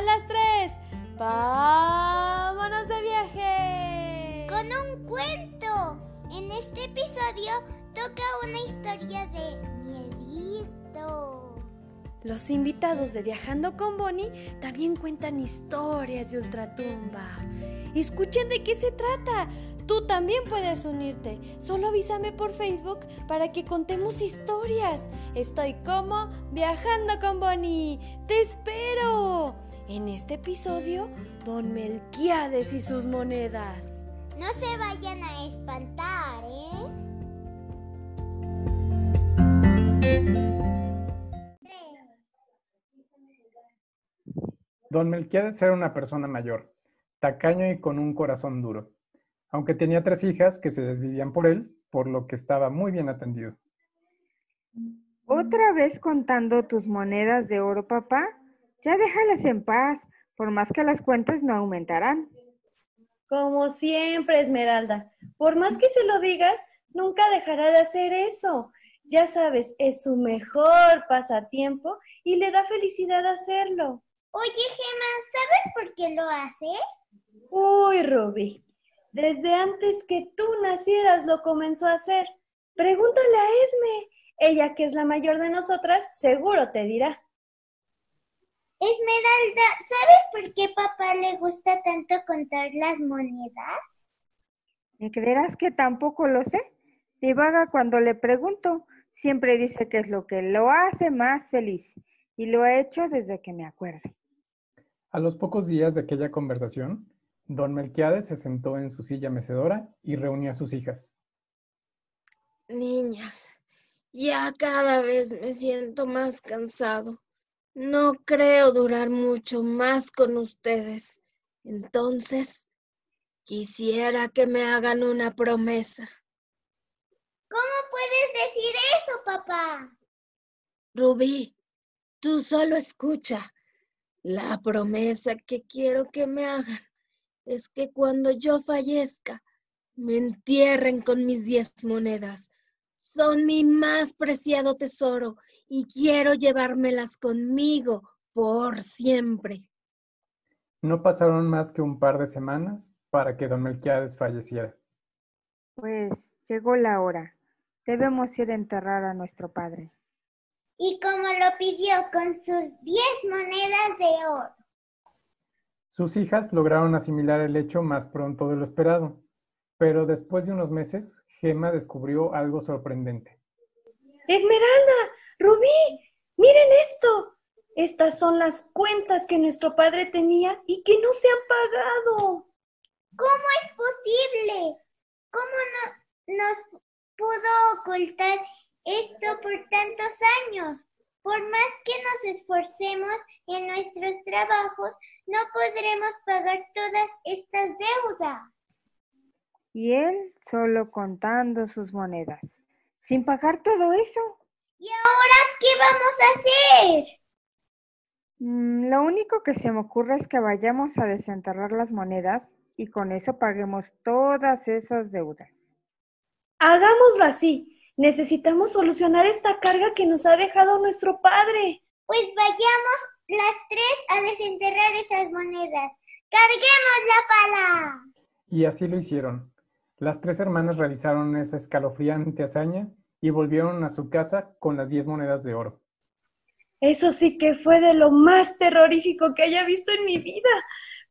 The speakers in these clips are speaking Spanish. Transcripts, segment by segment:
A las tres. ¡Vámonos de viaje! Con un cuento. En este episodio toca una historia de miedito. Los invitados de Viajando con Bonnie también cuentan historias de ultratumba. Escuchen de qué se trata. Tú también puedes unirte. Solo avísame por Facebook para que contemos historias. Estoy como Viajando con Bonnie. ¡Te espero! En este episodio, Don Melquiades y sus monedas. No se vayan a espantar, ¿eh? Don Melquiades era una persona mayor, tacaño y con un corazón duro, aunque tenía tres hijas que se desvivían por él, por lo que estaba muy bien atendido. ¿Otra vez contando tus monedas de oro, papá? Ya déjalas en paz, por más que las cuentas no aumentarán. Como siempre, Esmeralda. Por más que se lo digas, nunca dejará de hacer eso. Ya sabes, es su mejor pasatiempo y le da felicidad hacerlo. Oye, Gemma, ¿sabes por qué lo hace? Uy, Ruby, desde antes que tú nacieras lo comenzó a hacer. Pregúntale a Esme. Ella, que es la mayor de nosotras, seguro te dirá. Esmeralda, ¿sabes por qué papá le gusta tanto contar las monedas? ¿Me creerás que tampoco lo sé? Divaga cuando le pregunto. Siempre dice que es lo que lo hace más feliz y lo ha hecho desde que me acuerdo. A los pocos días de aquella conversación, don Melquiades se sentó en su silla mecedora y reunió a sus hijas. Niñas, ya cada vez me siento más cansado. No creo durar mucho más con ustedes. Entonces, quisiera que me hagan una promesa. ¿Cómo puedes decir eso, papá? Rubí, tú solo escucha. La promesa que quiero que me hagan es que cuando yo fallezca, me entierren con mis diez monedas. Son mi más preciado tesoro y quiero llevármelas conmigo por siempre. No pasaron más que un par de semanas para que don Melquiades falleciera. Pues llegó la hora. Debemos ir a enterrar a nuestro padre. Y como lo pidió con sus diez monedas de oro. Sus hijas lograron asimilar el hecho más pronto de lo esperado, pero después de unos meses, Gemma descubrió algo sorprendente. Esmeralda, Rubí, miren esto. Estas son las cuentas que nuestro padre tenía y que no se han pagado. ¿Cómo es posible? ¿Cómo no nos pudo ocultar esto por tantos años? Por más que nos esforcemos en nuestros trabajos, no podremos pagar todas estas deudas. Y él solo contando sus monedas, sin pagar todo eso. ¿Y ahora qué vamos a hacer? Mm, lo único que se me ocurre es que vayamos a desenterrar las monedas y con eso paguemos todas esas deudas. Hagámoslo así. Necesitamos solucionar esta carga que nos ha dejado nuestro padre. Pues vayamos las tres a desenterrar esas monedas. ¡Carguemos la pala! Y así lo hicieron. Las tres hermanas realizaron esa escalofriante hazaña y volvieron a su casa con las diez monedas de oro. Eso sí que fue de lo más terrorífico que haya visto en mi vida.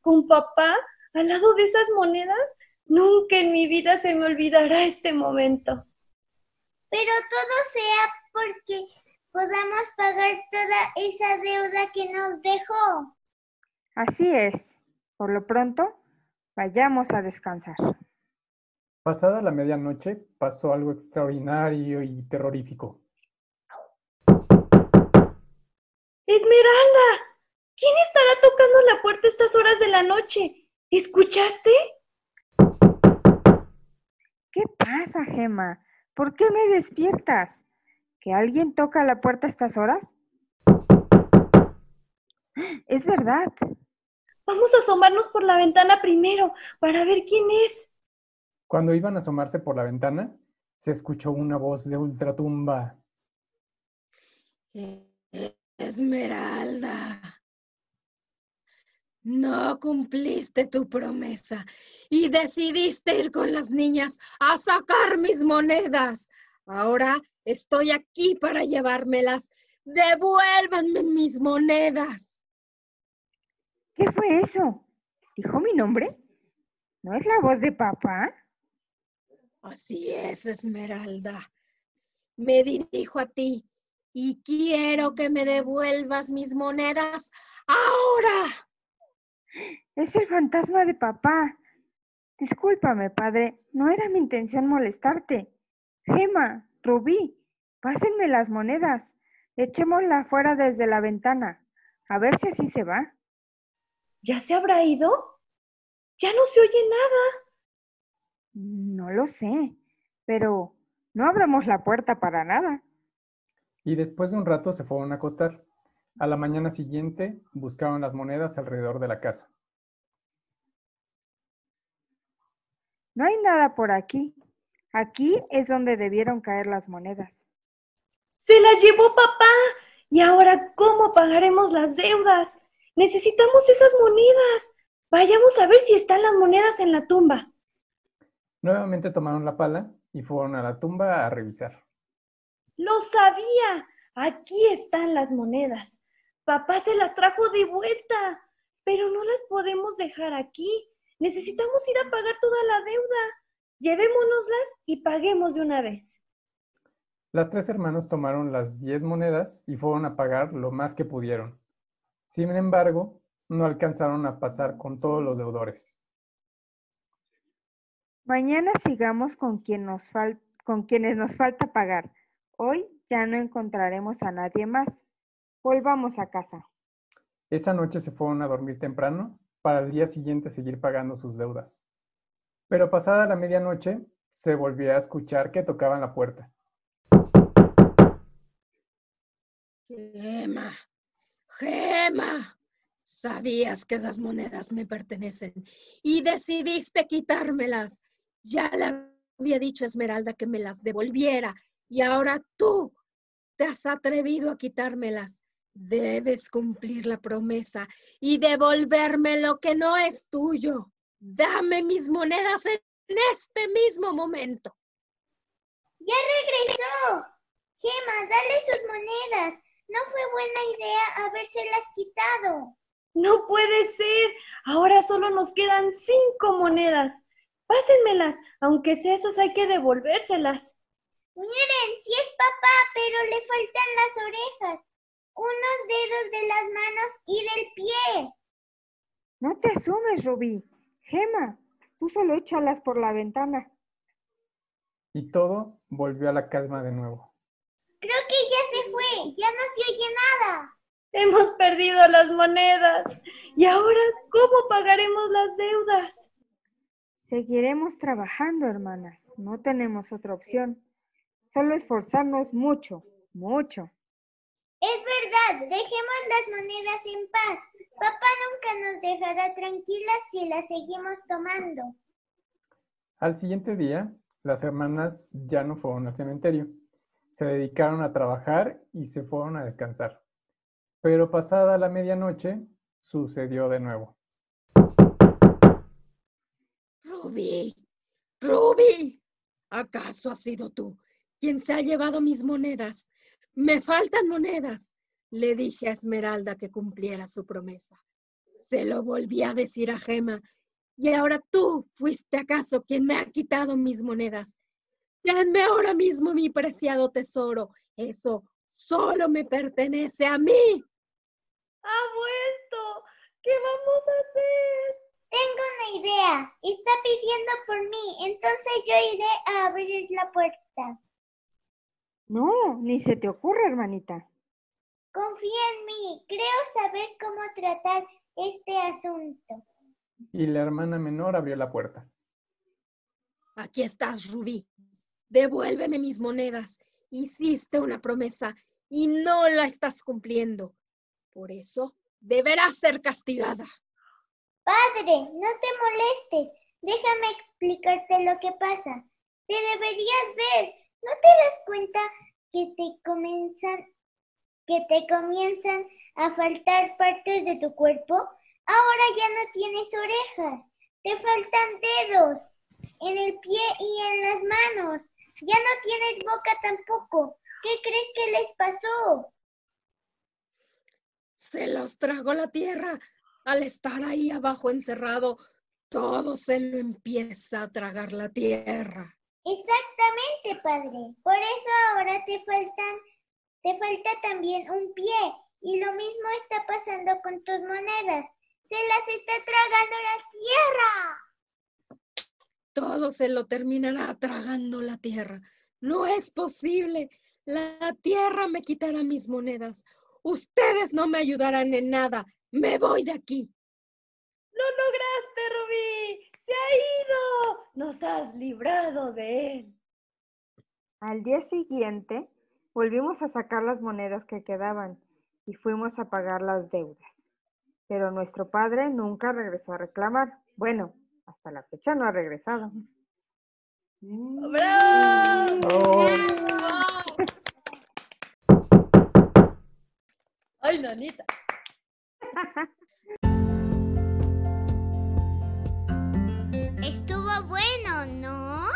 Con papá al lado de esas monedas, nunca en mi vida se me olvidará este momento. Pero todo sea porque podamos pagar toda esa deuda que nos dejó. Así es. Por lo pronto, vayamos a descansar. Pasada la medianoche, pasó algo extraordinario y terrorífico. Esmeralda, ¿quién estará tocando la puerta a estas horas de la noche? ¿Escuchaste? ¿Qué pasa, Gema? ¿Por qué me despiertas? ¿Que alguien toca la puerta a estas horas? Es verdad. Vamos a asomarnos por la ventana primero para ver quién es. Cuando iban a asomarse por la ventana, se escuchó una voz de ultratumba. Esmeralda, No cumpliste tu promesa y decidiste ir con las niñas a sacar mis monedas. Ahora estoy aquí para llevármelas. Devuélvanme mis monedas. ¿Qué fue eso? ¿Dijo mi nombre? ¿No es la voz de papá? Así es, Esmeralda. Me dirijo a ti y quiero que me devuelvas mis monedas ahora. Es el fantasma de papá. Discúlpame, padre, no era mi intención molestarte. Gema, Rubí, pásenme las monedas. Echémosla fuera desde la ventana. A ver si así se va. ¿Ya se habrá ido? Ya no se oye nada. No lo sé, pero no abramos la puerta para nada. Y después de un rato se fueron a acostar. A la mañana siguiente buscaban las monedas alrededor de la casa. No hay nada por aquí. Aquí es donde debieron caer las monedas. Se las llevó papá. ¿Y ahora cómo pagaremos las deudas? Necesitamos esas monedas. Vayamos a ver si están las monedas en la tumba. Nuevamente tomaron la pala y fueron a la tumba a revisar. Lo sabía. Aquí están las monedas. Papá se las trajo de vuelta, pero no las podemos dejar aquí. Necesitamos ir a pagar toda la deuda. Llevémonoslas y paguemos de una vez. Las tres hermanos tomaron las diez monedas y fueron a pagar lo más que pudieron. Sin embargo, no alcanzaron a pasar con todos los deudores. Mañana sigamos con, quien nos con quienes nos falta pagar. Hoy ya no encontraremos a nadie más. Volvamos a casa. Esa noche se fueron a dormir temprano para el día siguiente seguir pagando sus deudas. Pero pasada la medianoche, se volvió a escuchar que tocaban la puerta. Gema, Gema, sabías que esas monedas me pertenecen y decidiste quitármelas. Ya le había dicho a Esmeralda que me las devolviera y ahora tú te has atrevido a quitármelas. Debes cumplir la promesa y devolverme lo que no es tuyo. Dame mis monedas en este mismo momento. Ya regresó. Gema, dale sus monedas. No fue buena idea habérselas quitado. No puede ser. Ahora solo nos quedan cinco monedas. Pásenmelas, aunque sea esas hay que devolvérselas. Miren, sí es papá, pero le faltan las orejas unos dedos de las manos y del pie. No te asumes, Rubí. Gema, tú solo échalas por la ventana. Y todo volvió a la calma de nuevo. Creo que ya se fue, ya no se oye nada. Hemos perdido las monedas. ¿Y ahora cómo pagaremos las deudas? Seguiremos trabajando, hermanas. No tenemos otra opción. Solo esforzarnos mucho, mucho. Es verdad, dejemos las monedas en paz. Papá nunca nos dejará tranquilas si las seguimos tomando. Al siguiente día, las hermanas ya no fueron al cementerio. Se dedicaron a trabajar y se fueron a descansar. Pero pasada la medianoche, sucedió de nuevo. Ruby, Ruby, ¿acaso has sido tú quien se ha llevado mis monedas? Me faltan monedas. Le dije a Esmeralda que cumpliera su promesa. Se lo volví a decir a Gema. Y ahora tú fuiste acaso quien me ha quitado mis monedas. Denme ahora mismo mi preciado tesoro. Eso solo me pertenece a mí. Ha vuelto. ¿Qué vamos a hacer? Tengo una idea. Está pidiendo por mí. Entonces yo iré a abrir la puerta. No, ni se te ocurre, hermanita. Confía en mí, creo saber cómo tratar este asunto. Y la hermana menor abrió la puerta. Aquí estás, Rubí. Devuélveme mis monedas. Hiciste una promesa y no la estás cumpliendo. Por eso deberás ser castigada. Padre, no te molestes. Déjame explicarte lo que pasa. Te deberías ver. ¿No te das cuenta que te comienzan que te comienzan a faltar partes de tu cuerpo? Ahora ya no tienes orejas, te faltan dedos en el pie y en las manos. Ya no tienes boca tampoco. ¿Qué crees que les pasó? Se los tragó la tierra. Al estar ahí abajo encerrado, todo se lo empieza a tragar la tierra. Exactamente, padre. Por eso ahora te faltan, te falta también un pie. Y lo mismo está pasando con tus monedas. Se las está tragando la tierra. Todo se lo terminará tragando la tierra. No es posible. La tierra me quitará mis monedas. Ustedes no me ayudarán en nada. Me voy de aquí. ¡Lo lograste, Rubí! ¡Se ha ido! Nos has librado de él. Al día siguiente, volvimos a sacar las monedas que quedaban y fuimos a pagar las deudas. Pero nuestro padre nunca regresó a reclamar. Bueno, hasta la fecha no ha regresado. ¡Bravo! Oh, ¡Ay, nanita! Estuvo bueno, ¿no?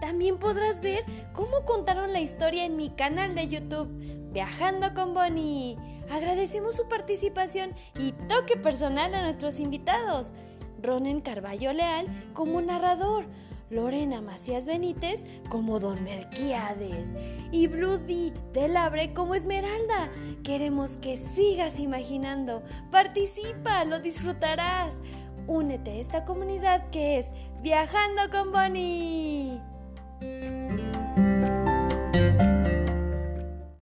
También podrás ver cómo contaron la historia en mi canal de YouTube, Viajando con Bonnie. Agradecemos su participación y toque personal a nuestros invitados. Ronen Carballo Leal como narrador, Lorena Macías Benítez como Don Melquiades y Bloody Delabre como Esmeralda. Queremos que sigas imaginando. Participa, lo disfrutarás. Únete a esta comunidad que es Viajando con Bonnie.